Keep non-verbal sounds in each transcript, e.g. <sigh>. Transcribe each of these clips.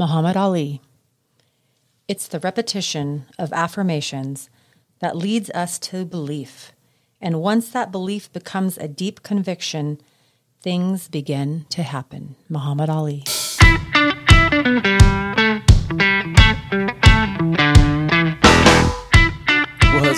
Muhammad Ali. It's the repetition of affirmations that leads us to belief. And once that belief becomes a deep conviction, things begin to happen. Muhammad Ali.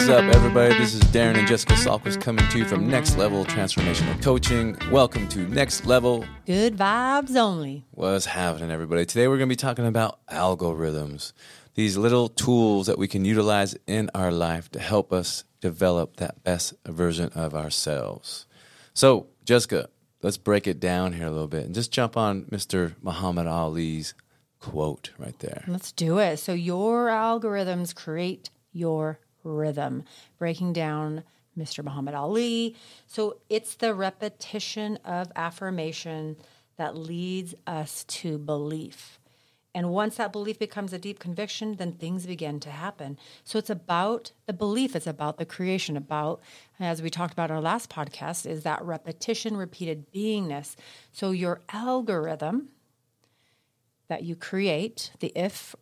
What's up, everybody? This is Darren and Jessica Salkwas coming to you from Next Level Transformational Coaching. Welcome to Next Level. Good vibes only. What's happening, everybody? Today we're going to be talking about algorithms, these little tools that we can utilize in our life to help us develop that best version of ourselves. So, Jessica, let's break it down here a little bit and just jump on Mr. Muhammad Ali's quote right there. Let's do it. So, your algorithms create your rhythm, breaking down Mr. Muhammad Ali. So, it's the repetition of affirmation that leads us to belief. And once that belief becomes a deep conviction, then things begin to happen. So it's about the belief, it's about the creation, about, as we talked about in our last podcast, is that repetition, repeated beingness. So your algorithm that you create, the if,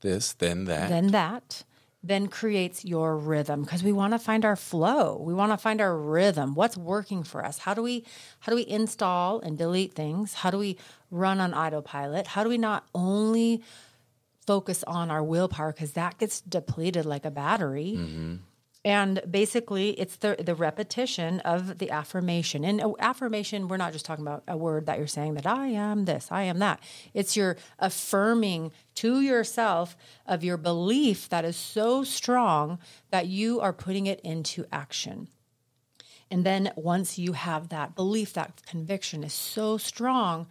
This, then that. then that, then creates your rhythm because we want to find our flow. We want to find our rhythm. What's working for us? How do we how do we install and delete things? How do we run on autopilot? How do we not only focus on our willpower because that gets depleted like a battery? Mm-hmm. And basically, it's the the repetition of the affirmation. And uh, affirmation, we're not just talking about a word that you're saying that I am this, I am that. It's your affirming to yourself of your belief that is so strong that you are putting it into action. And then once you have that belief, that conviction is so strong,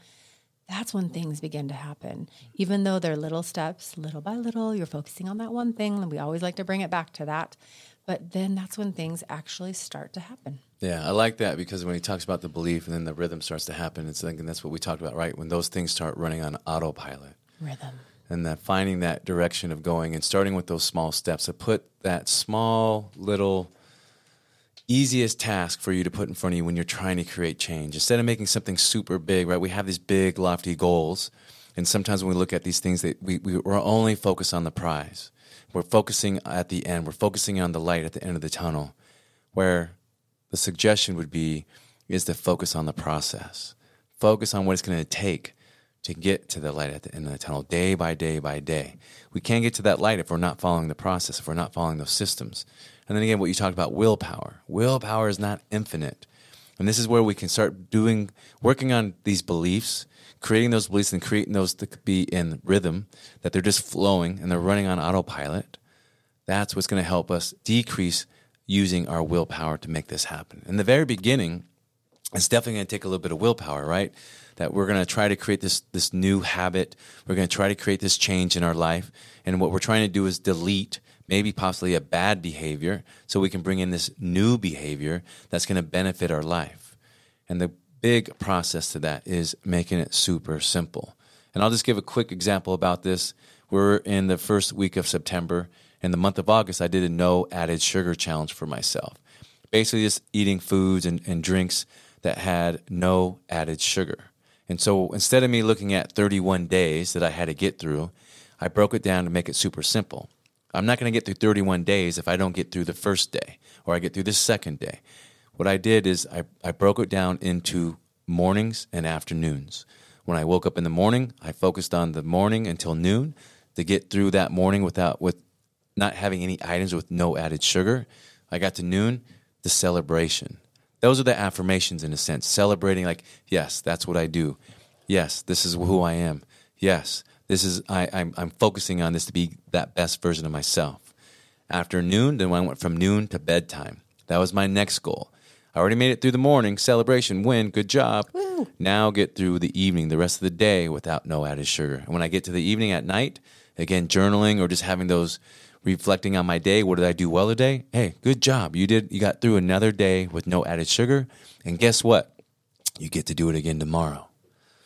that's when things begin to happen. Even though they're little steps, little by little, you're focusing on that one thing, and we always like to bring it back to that. But then that's when things actually start to happen. Yeah, I like that because when he talks about the belief and then the rhythm starts to happen, it's like, and that's what we talked about, right? When those things start running on autopilot Rhythm. and that finding that direction of going and starting with those small steps to put that small little easiest task for you to put in front of you when you're trying to create change instead of making something super big, right? We have these big, lofty goals. And sometimes when we look at these things, that we, we, we're only focused on the prize. We're focusing at the end. We're focusing on the light at the end of the tunnel. Where the suggestion would be is to focus on the process. Focus on what it's going to take to get to the light at the end of the tunnel day by day by day. We can't get to that light if we're not following the process, if we're not following those systems. And then again, what you talked about willpower. Willpower is not infinite. And this is where we can start doing, working on these beliefs, creating those beliefs and creating those to be in rhythm, that they're just flowing and they're running on autopilot. That's what's going to help us decrease using our willpower to make this happen. In the very beginning, it's definitely going to take a little bit of willpower, right? That we're going to try to create this this new habit. We're going to try to create this change in our life, and what we're trying to do is delete maybe possibly a bad behavior, so we can bring in this new behavior that's going to benefit our life. And the big process to that is making it super simple. And I'll just give a quick example about this. We're in the first week of September. In the month of August, I did a no added sugar challenge for myself. Basically, just eating foods and, and drinks that had no added sugar. And so instead of me looking at 31 days that I had to get through, I broke it down to make it super simple. I'm not going to get through 31 days if I don't get through the first day or I get through the second day. What I did is I, I broke it down into mornings and afternoons. When I woke up in the morning, I focused on the morning until noon to get through that morning without with not having any items with no added sugar. I got to noon, the celebration. Those are the affirmations in a sense, celebrating like, yes, that's what I do. Yes, this is who I am. Yes, this is I, I'm I'm focusing on this to be that best version of myself. After noon, then when I went from noon to bedtime. That was my next goal. I already made it through the morning, celebration, win, good job. Now get through the evening, the rest of the day without no added sugar. And when I get to the evening at night, again, journaling or just having those reflecting on my day, what did I do well today? Hey, good job. You did you got through another day with no added sugar. And guess what? You get to do it again tomorrow.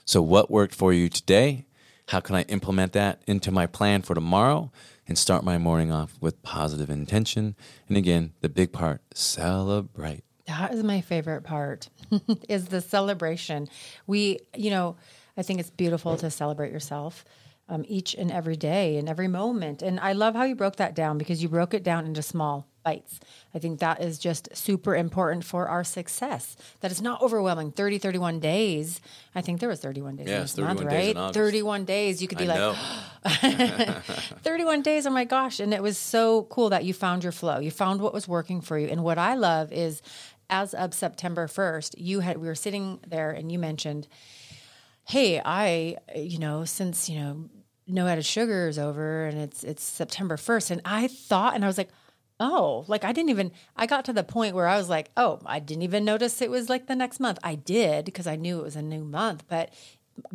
So what worked for you today? How can I implement that into my plan for tomorrow and start my morning off with positive intention? And again, the big part, celebrate. That is my favorite part <laughs> is the celebration. We, you know, I think it's beautiful to celebrate yourself. um, each and every day and every moment. And I love how you broke that down because you broke it down into small bites. I think that is just super important for our success. That it's not overwhelming. 30, 31 days. I think there was 31 days this 31 month, days right? 31 days. You could be I like, <gasps> 31 days. Oh my gosh. And it was so cool that you found your flow. You found what was working for you. And what I love is as of September 1st, you had, we were sitting there and you mentioned, Hey, I, you know, since, you know, no added sugar is over and it's, it's September 1st. And I thought, and I was like, Oh, like I didn't even, I got to the point where I was like, oh, I didn't even notice it was like the next month. I did because I knew it was a new month. But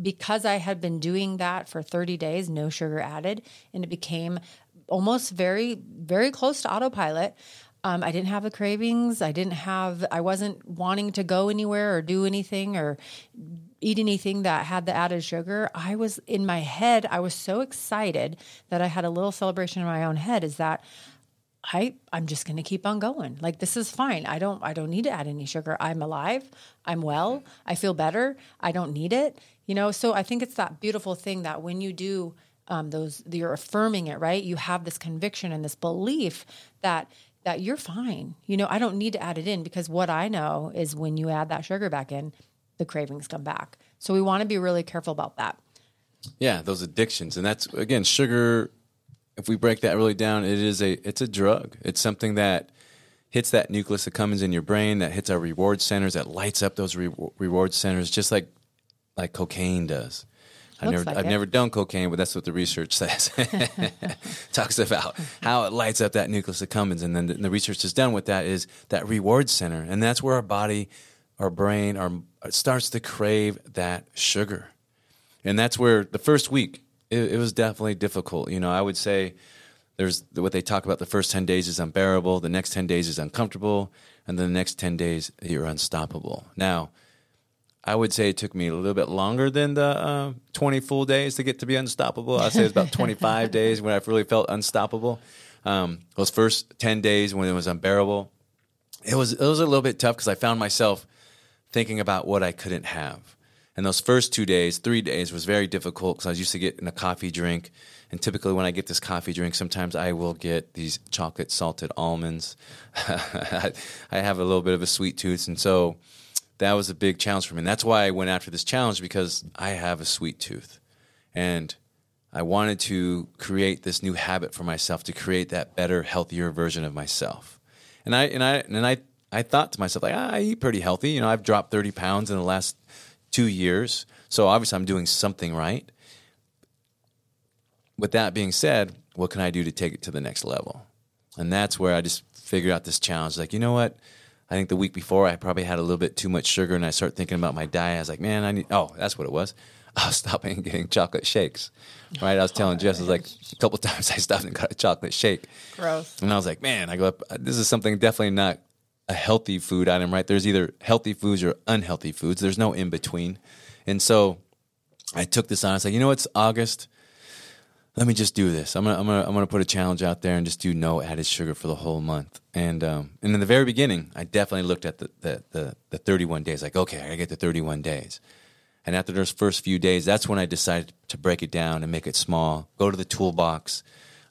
because I had been doing that for 30 days, no sugar added, and it became almost very, very close to autopilot. Um, I didn't have the cravings. I didn't have, I wasn't wanting to go anywhere or do anything or eat anything that had the added sugar. I was in my head, I was so excited that I had a little celebration in my own head is that I I'm just going to keep on going. Like this is fine. I don't I don't need to add any sugar. I'm alive. I'm well. I feel better. I don't need it. You know, so I think it's that beautiful thing that when you do um, those you're affirming it, right? You have this conviction and this belief that that you're fine. You know, I don't need to add it in because what I know is when you add that sugar back in, the cravings come back. So we want to be really careful about that. Yeah, those addictions, and that's again sugar. If we break that really down, it is a it's a drug. It's something that hits that nucleus accumbens in your brain, that hits our reward centers, that lights up those re- reward centers, just like like cocaine does. I've never like I've it. never done cocaine, but that's what the research says. <laughs> <laughs> Talks about how it lights up that nucleus accumbens, and then the, the research that's done with that is that reward center, and that's where our body, our brain, our uh, starts to crave that sugar and that's where the first week it, it was definitely difficult. You know, I would say there's what they talk about. The first ten days is unbearable. The next ten days is uncomfortable, and then the next ten days you're unstoppable. Now, I would say it took me a little bit longer than the uh, 20 full days to get to be unstoppable. I'd say it was about 25 <laughs> days when I really felt unstoppable. Um, those first 10 days when it was unbearable, it was it was a little bit tough because I found myself thinking about what I couldn't have. And those first two days, three days was very difficult because I was used to getting a coffee drink. And typically, when I get this coffee drink, sometimes I will get these chocolate salted almonds. <laughs> I have a little bit of a sweet tooth. And so that was a big challenge for me. And that's why I went after this challenge because I have a sweet tooth. And I wanted to create this new habit for myself to create that better, healthier version of myself. And I and I and I I thought to myself like ah, I eat pretty healthy. You know, I've dropped thirty pounds in the last two years, so obviously I'm doing something right. With that being said, what can I do to take it to the next level? And that's where I just figured out this challenge. Like, you know what? I think the week before I probably had a little bit too much sugar, and I start thinking about my diet. I was like, man, I need. Oh, that's what it was. <laughs> I was stopping and getting chocolate shakes. Right? I was telling Jess, I was like, <laughs> a couple times I stopped and got a chocolate shake. Gross. And I was like, man, I go up. This is something definitely not a healthy food item, right? There's either healthy foods or unhealthy foods. There's no in between. And so I took this on. I was like, you know, it's August. Let me just do this. I'm gonna, I'm gonna, I'm gonna put a challenge out there and just do no added sugar for the whole month. And um, and in the very beginning, I definitely looked at the the the, the 31 days. Like, okay, I gotta get to 31 days. And after those first few days, that's when I decided to break it down and make it small. Go to the toolbox,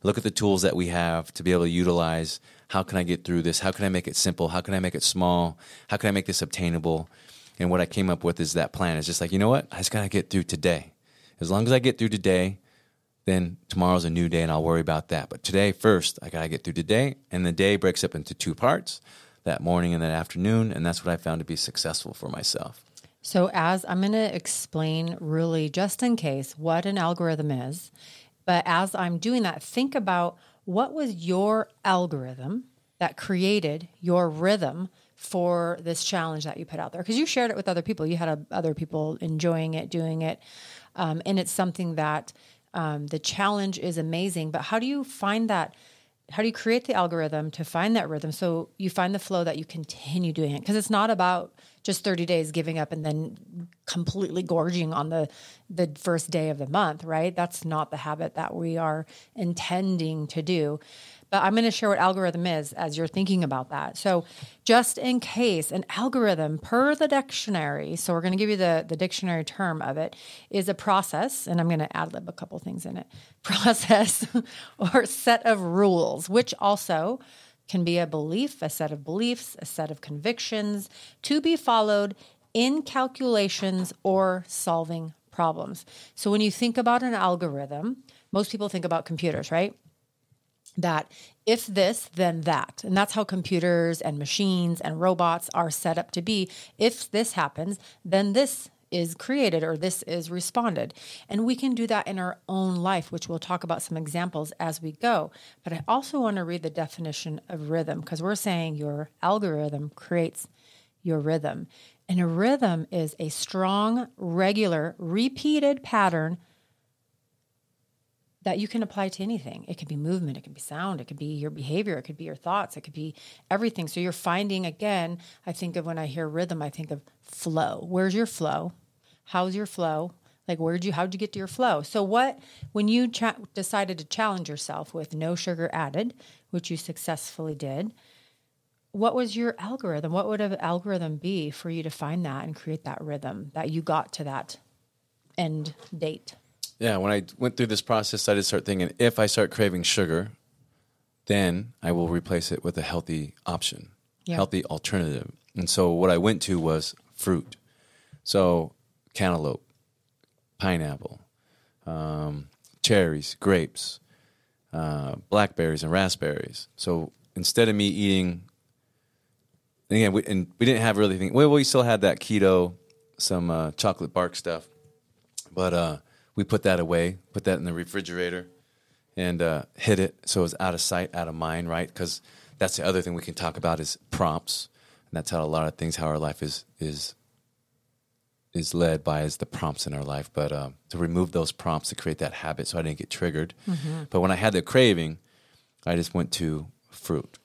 look at the tools that we have to be able to utilize. How can I get through this? How can I make it simple? How can I make it small? How can I make this obtainable? And what I came up with is that plan. It's just like, you know what? I just gotta get through today. As long as I get through today, then tomorrow's a new day and I'll worry about that. But today, first, I gotta get through today. And the day breaks up into two parts that morning and that afternoon. And that's what I found to be successful for myself. So, as I'm going to explain, really, just in case, what an algorithm is, but as I'm doing that, think about what was your algorithm that created your rhythm for this challenge that you put out there? Because you shared it with other people, you had uh, other people enjoying it, doing it, um, and it's something that um, the challenge is amazing. But how do you find that? how do you create the algorithm to find that rhythm so you find the flow that you continue doing it because it's not about just 30 days giving up and then completely gorging on the the first day of the month, right? That's not the habit that we are intending to do. But I'm going to share what algorithm is as you're thinking about that. So, just in case, an algorithm, per the dictionary, so we're going to give you the, the dictionary term of it, is a process, and I'm going to ad lib a couple things in it <laughs> process or set of rules, which also can be a belief, a set of beliefs, a set of convictions to be followed in calculations or solving problems. So when you think about an algorithm, most people think about computers, right? That if this, then that. And that's how computers and machines and robots are set up to be. If this happens, then this is created or this is responded. And we can do that in our own life, which we'll talk about some examples as we go. But I also want to read the definition of rhythm because we're saying your algorithm creates your rhythm. And a rhythm is a strong, regular, repeated pattern that you can apply to anything. It could be movement, it could be sound, it could be your behavior, it could be your thoughts, it could be everything. So you're finding again, I think of when I hear rhythm, I think of flow. Where's your flow? How's your flow? Like where'd you how'd you get to your flow? So what when you cha- decided to challenge yourself with no sugar added, which you successfully did, what was your algorithm? What would an algorithm be for you to find that and create that rhythm that you got to that end date? Yeah, when I went through this process, I did start thinking if I start craving sugar, then I will replace it with a healthy option, Yeah. healthy alternative. And so what I went to was fruit. So cantaloupe, pineapple, um, cherries, grapes, uh, blackberries, and raspberries. So instead of me eating, and again, we, and we didn't have really think. Well, we still had that keto, some uh, chocolate bark stuff, but uh, we put that away, put that in the refrigerator, and uh, hid it so it was out of sight, out of mind, right? Because that's the other thing we can talk about is prompts, and that's how a lot of things, how our life is is is led by is the prompts in our life. But um, to remove those prompts to create that habit, so I didn't get triggered. But when I had the craving, I just went to fruit.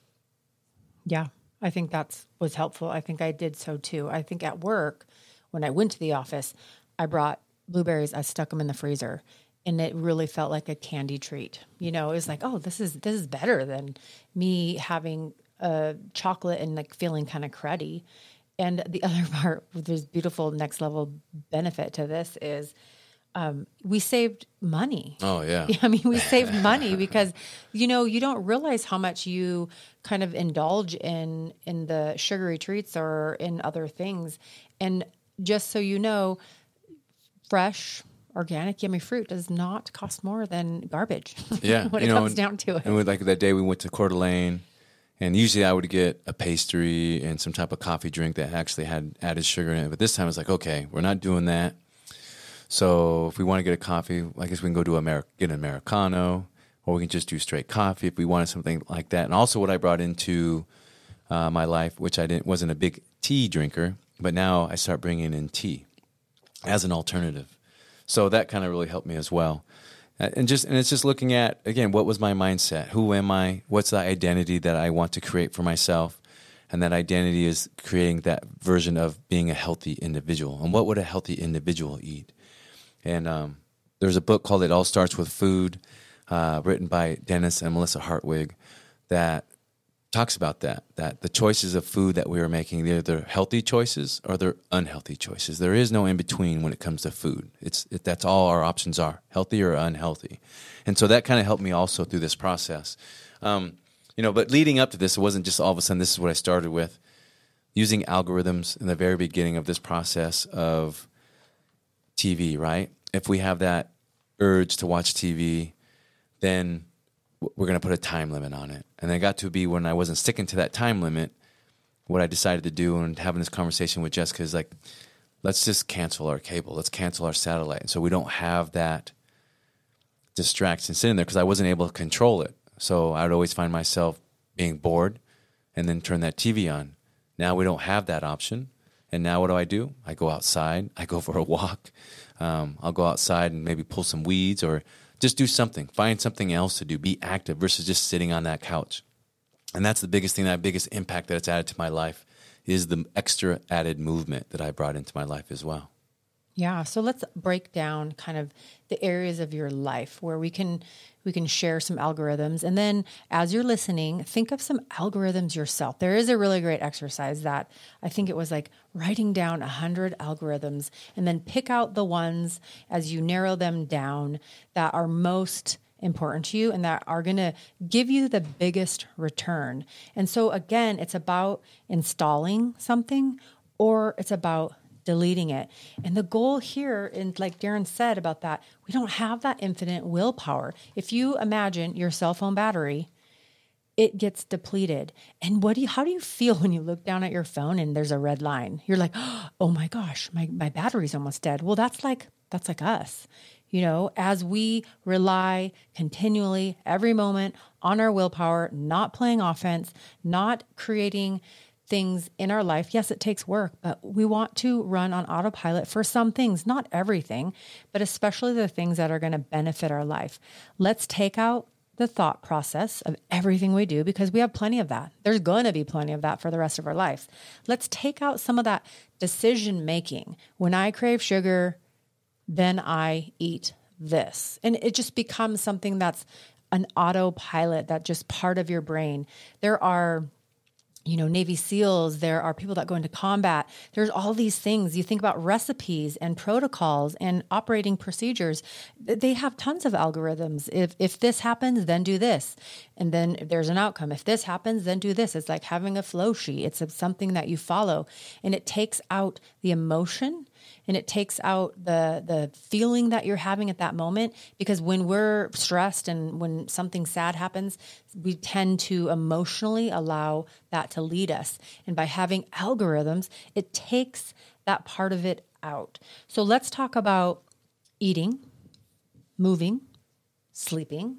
Yeah, I think that's was helpful. I think I did so too. I think at work, when I went to the office, I brought blueberries. I stuck them in the freezer, and it really felt like a candy treat. You know, it was like, oh, this is this is better than me having a chocolate and like feeling kind of cruddy. And the <laughs> other part, there's beautiful next level benefit to this is um, we saved money. Oh yeah, <laughs> I mean, we saved <laughs> money because you know you don't realize how much you kind of indulge in in the sugary treats or in other things. And just so you know, fresh, organic, yummy fruit does not cost more than garbage. <laughs> yeah. when it know, comes and- down to it. And with, like that day we went to Coeur d'Alene, and usually I would get a pastry and some type of coffee drink that actually had added sugar in it. But this time it's like, okay, we're not doing that. So if we want to get a coffee, I guess we can go to Amer- get an americano, or we can just do straight coffee if we wanted something like that. And also, what I brought into uh, my life, which I didn't wasn't a big tea drinker, but now I start bringing in tea as an alternative. So that kind of really helped me as well. And just and it's just looking at again what was my mindset? Who am I? What's the identity that I want to create for myself? And that identity is creating that version of being a healthy individual. And what would a healthy individual eat? And um, there's a book called "It All Starts with Food," uh, written by Dennis and Melissa Hartwig, that talks about that. That the choices of food that we are making, they're either healthy choices or they're unhealthy choices. There is no in between when it comes to food. It's it, that's all our options are: healthy or unhealthy. And so that kind of helped me also through this process. Um, you know, but leading up to this, it wasn't just all of a sudden. This is what I started with using algorithms in the very beginning of this process of TV, right? If we have that urge to watch TV, then we're going to put a time limit on it. And it got to be when I wasn't sticking to that time limit, what I decided to do and having this conversation with Jessica is like, let's just cancel our cable, let's cancel our satellite. And So we don't have that distraction sitting there because I wasn't able to control it. So I would always find myself being bored and then turn that TV on. Now we don't have that option. And now what do I do? I go outside, I go for a walk. Um, I'll go outside and maybe pull some weeds or just do something, find something else to do, be active versus just sitting on that couch. And that's the biggest thing, that biggest impact that it's added to my life is the extra added movement that I brought into my life as well. Yeah, so let's break down kind of the areas of your life where we can we can share some algorithms and then as you're listening, think of some algorithms yourself. There is a really great exercise that I think it was like writing down 100 algorithms and then pick out the ones as you narrow them down that are most important to you and that are going to give you the biggest return. And so again, it's about installing something or it's about deleting it. And the goal here, and like Darren said about that, we don't have that infinite willpower. If you imagine your cell phone battery, it gets depleted. And what do you, how do you feel <laughs> when you look down at your phone and there's a red line? You're like, <gasps> oh my gosh, my, my battery's almost dead. Well, that's like, that's like us. You know, as we rely continually every moment on our willpower, not playing offense, not creating things in our life. Yes, it takes work, but we want to run on autopilot for some things, not everything, but especially the things that are going to benefit our life. Let's take out the thought process of everything we do because we have plenty of that. There's going to be plenty of that for the rest of our lives. Let's take out some of that decision making. When I crave sugar, then I eat this. And it just becomes something that's an autopilot, that just part of your brain. There are you know, Navy SEALs, there are people that go into combat. There's all these things. You think about recipes and protocols and operating procedures. They have tons of algorithms. If if this happens, then do this. And then there's an outcome. If this happens, then do this. It's like having a flow sheet. It's something that you follow. And it takes out the emotion and it takes out the the feeling that you're having at that moment because when we're stressed and when something sad happens we tend to emotionally allow that to lead us. And by having algorithms it takes that part of it out. So let's talk about eating moving sleeping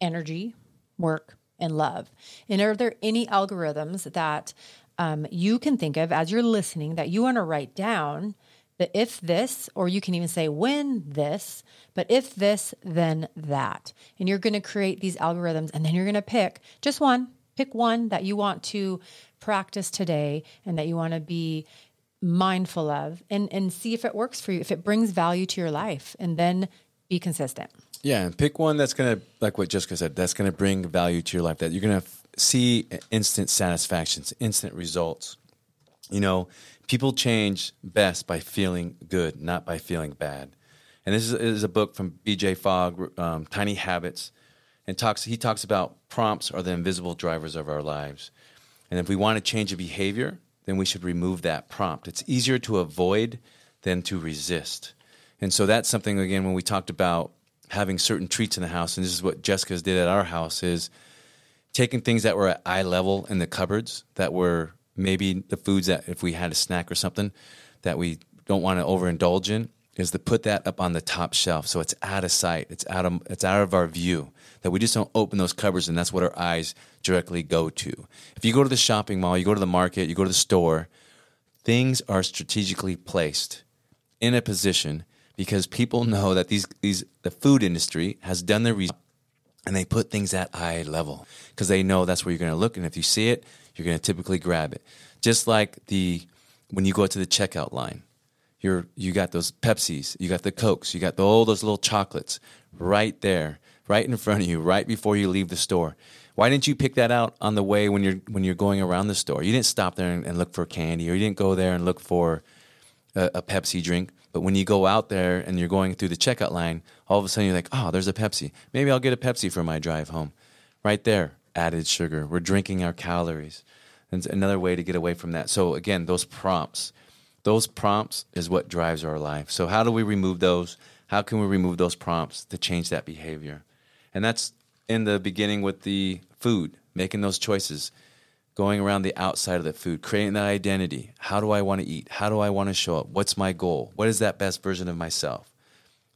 energy work and love. And are there any algorithms that um, you can think of as you're listening that you want to write down the if this, or you can even say when this, but if this, then that. And you're going to create these algorithms and then you're going to pick just one, pick one that you want to practice today and that you want to be mindful of and, and see if it works for you, if it brings value to your life, and then be consistent. Yeah, and pick one that's going to, like what Jessica said, that's going to bring value to your life, that you're going to f- see instant satisfactions, instant results. You know, people change best by feeling good, not by feeling bad. And this is, is a book from B.J. Fogg, um, Tiny Habits, and talks. He talks about prompts are the invisible drivers of our lives. And if we want to change a behavior, then we should remove that prompt. It's easier to avoid than to resist. And so that's something again when we talked about having certain treats in the house, and this is what Jessica's did at our house is taking things that were at eye level in the cupboards that were maybe the foods that if we had a snack or something that we don't want to overindulge in is to put that up on the top shelf. So it's out of sight. It's out of it's out of our view that we just don't open those cupboards and that's what our eyes directly go to. If you go to the shopping mall you go to the market you go to the store things are strategically placed in a position because people know that these these the food industry has done their research and they put things at eye level because they know that's where you're going to look and if you see it you're going to typically grab it. Just like the when you go to the checkout line, you're you got those Pepsis, you got the Cokes, you got the, all those little chocolates right there, right in front of you, right before you leave the store. Why didn't you pick that out on the way when you're when you're going around the store? You didn't stop there and, and look for candy, or you didn't go there and look for a, a Pepsi drink. But when you go out there and you're going through the checkout line, all of a sudden you're like, oh, there's a Pepsi. Maybe I'll get a Pepsi for my drive home. Right there, added sugar. We're drinking our calories. And another way to get away from that. So again, those prompts, those prompts is what drives our life. So how do we remove those? How can we remove those prompts to change that behavior? And that's in the beginning with the food, making those choices, going around the outside of the food, creating that identity. How do I want to eat? How do I want to show up? What's my goal? What is that best version of myself?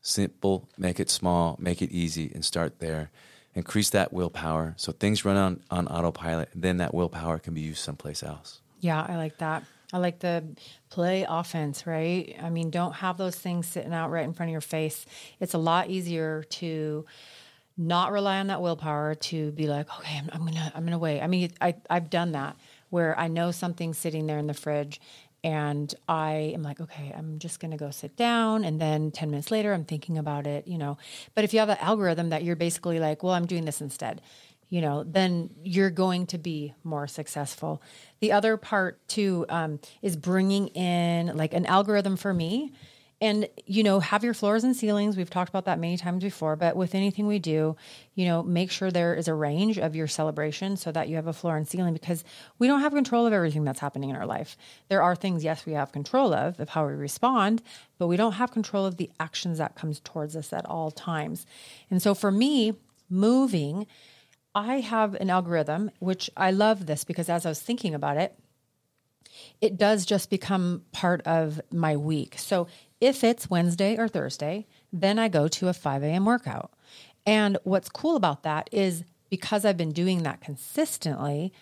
Simple, make it small, make it easy, and start there increase that willpower so things run on, on autopilot then that willpower can be used someplace else yeah i like that i like the play offense right i mean don't have those things sitting out right in front of your face it's a lot easier to not rely on that willpower to be like okay i'm, I'm gonna i'm gonna wait i mean I, i've done that where I know something's sitting there in the fridge and I am like, okay, I'm just to go sit down. And then 10 minutes later, I'm thinking about it, you know. But if you have an algorithm that you're basically like, well, I'm doing this instead, you know, then you're going to be more successful. The other part too um, is bringing in like an algorithm for me and you know have your floors and ceilings. We've talked about that many times before but with anything we do you know make sure there is a range of your celebration so that you have a floor and ceiling because we don't have control of everything that's happening in our life. There are things yes we have control of of how we respond but we don't have control of the actions that comes towards us at all times. And so for me moving i have an algorithm which i love this because as i was thinking about it it does just become part of my week. So if it's Wednesday or Thursday, then I go to a 5 a.m. workout. And what's cool about that is because I've been doing that consistently,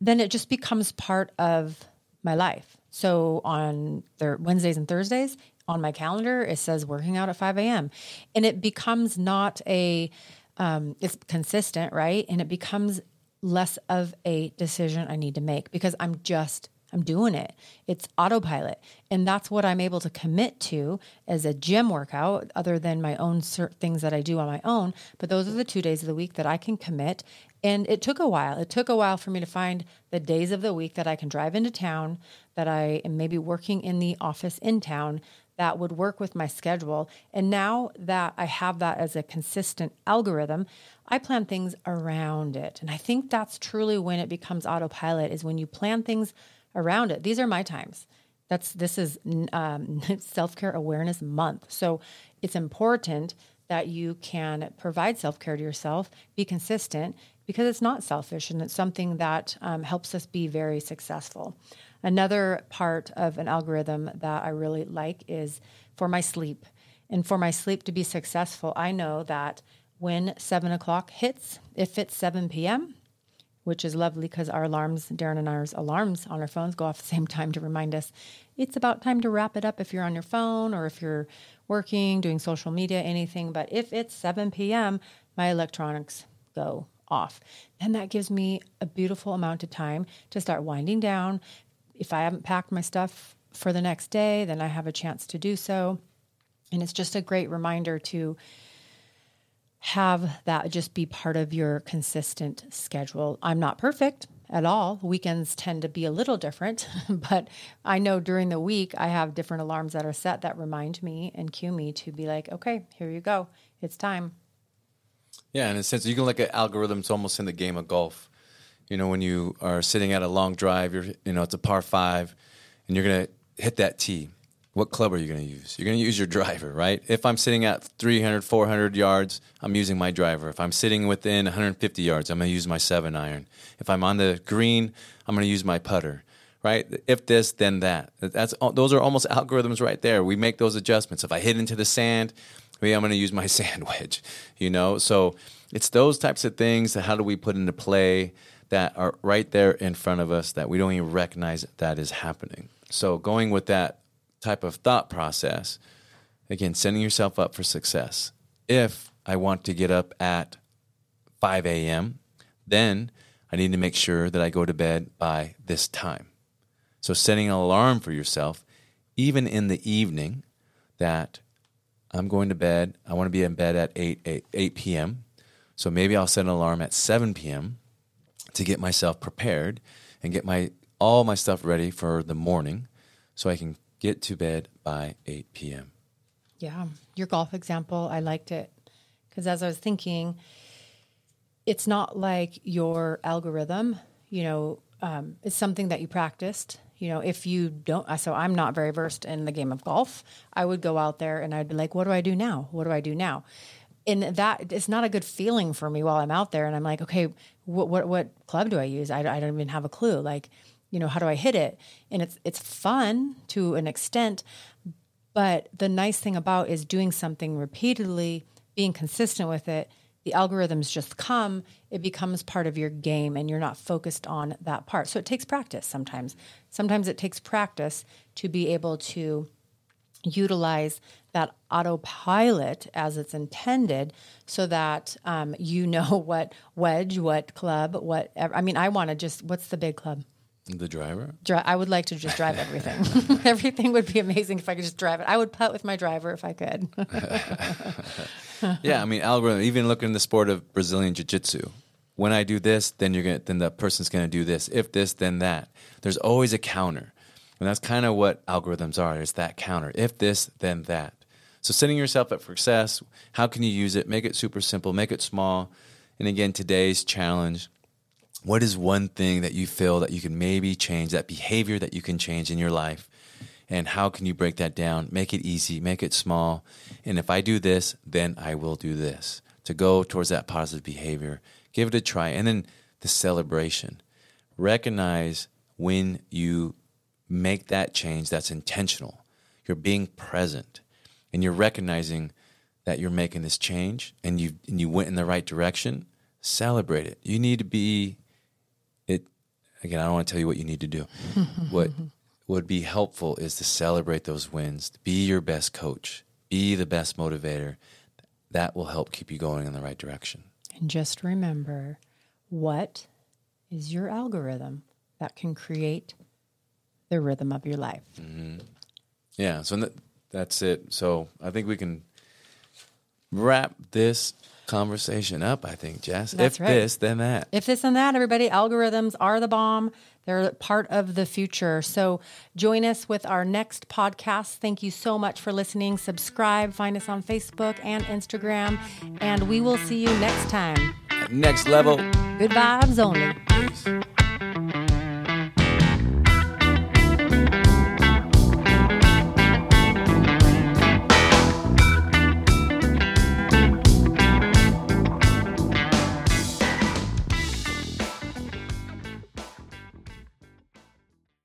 then it just becomes part of my life. So on th- Wednesdays and Thursdays, on my calendar, it says working out at 5 a.m. And it becomes not a, um, it's consistent, right? And it becomes less of a decision I need to make because I'm just I'm doing it. It's autopilot. And that's what I'm able to commit to as a gym workout, other than my own things that I do on my own. But those are the two days of the week that I can commit. And it took a while. It took a while for me to find the days of the week that I can drive into town, that I am maybe working in the office in town, that would work with my schedule. And now that I have that as a consistent algorithm, I plan things around it. And I think that's truly when it becomes autopilot is when you plan things around it. These are my times. That's this is um, <laughs> self care awareness month, so it's important that you can provide self care to yourself, be consistent because it's not selfish and it's something that um, helps us be very successful. Another part of an algorithm that I really like is for my sleep. And for my sleep to be successful, I know that when seven o'clock hits, if it's 7 p.m., which is lovely because our alarms, Darren and ours alarms on our phones go off the <laughs> same time to remind us it's about time to wrap it up if you're on your phone or if you're working, doing social media, anything. But if it's 7 p.m., my electronics go off. And that gives me a beautiful amount of time to start winding down. If I haven't packed my stuff for the next day, then I have a chance to do so. And it's just a great reminder to have that just be part of your consistent schedule. I'm not perfect at all. Weekends tend to be a little different, <laughs> but I know during the week I have different alarms that are set that remind me and cue me to be like, okay, here you go. It's time. Yeah, in a sense, you can look at algorithms almost in the game of golf. You know, when you are sitting at a long drive, you're, you know, it's a par five, and you're going to hit that tee what club are you going to use? You're going to use your driver, right? If I'm sitting at 300, 400 yards, I'm using my driver. If I'm sitting within 150 yards, I'm going to use my seven iron. If I'm on the green, I'm going to use my putter, right? If this, then that. That's those are almost algorithms right there. We make those adjustments. If I hit into the sand, maybe I'm going to use my <laughs> sand wedge, you know? So it's those types of things that how do we put into play that are right there in front of us that we don't even recognize that, that is happening. So going with that type of thought process, again, setting yourself up for success. If I want to get up at 5 a.m., then I need to make sure that I go to bed by this time. So, setting an alarm for yourself, even in the evening, that I'm going to bed. I want to be in bed at 8, 8, 8 p.m. So maybe I'll set an alarm at 7 p.m. to get myself prepared and get my all my stuff ready for the morning so I can get to bed by 8 p.m. Yeah. Your golf example, I liked it because as I was thinking, it's not like your algorithm, you know, um, it's something that you practiced. You know, if you don't, so I'm not very versed in the game of golf. I would go out there and I'd be like, what do I do now? What do I do now? And that it's not a good feeling for me while I'm out there. And I'm like, okay, what what, what club do I use? I, I don't even have a clue. Like, you know how do i hit it and it's it's fun to an extent but the nice thing about is doing something repeatedly being consistent with it the algorithms just come it becomes part of your game and you're not focused on that part so it takes practice sometimes sometimes it takes practice to be able to utilize that autopilot as it's intended so that um, you know <laughs> what wedge, what club, what. I mean, I want to just, what's the big club? The driver? Dri- I would like to just drive everything. <laughs> <laughs> everything would be amazing if I could just drive it. I would putt with my driver if I could. <laughs> yeah, I mean, algorithm, even looking in the sport of Brazilian Jiu Jitsu. When I do this, then you're gonna then the person's gonna do this. If this, then that. There's always a counter. And that's kind of what algorithms are. It's that counter. If this, then that. So setting yourself up for success, how can you use it? Make it super simple, make it small. And again, today's challenge, what is one thing that you feel that you can maybe change, that behavior that you can change in your life? And how can you break that down? Make it easy, make it small. And if I do this, then I will do this. To go towards that positive behavior, give it a try. And then the celebration. Recognize when you make that change that's intentional. You're being present and you're recognizing that you're making this change and you and you went in the right direction. Celebrate it. You need to be again, I don't want to tell you what you need to do. <laughs> what would be helpful is to celebrate those wins. Be your best coach. Be the best motivator. That will help keep you going in the right direction. And just remember what is your algorithm that can create the rhythm of your life. Mm-hmm. Yeah, so that, that's it. So I think we can wrap this conversation up. I think, Jess. That's if right. this, then that. If this and that, everybody, algorithms are the bomb. They're part of the future. So join us with our next podcast. Thank you so much for listening. Subscribe, find us on Facebook and Instagram, and we will see you next time. Next level. Good vibes only. Peace.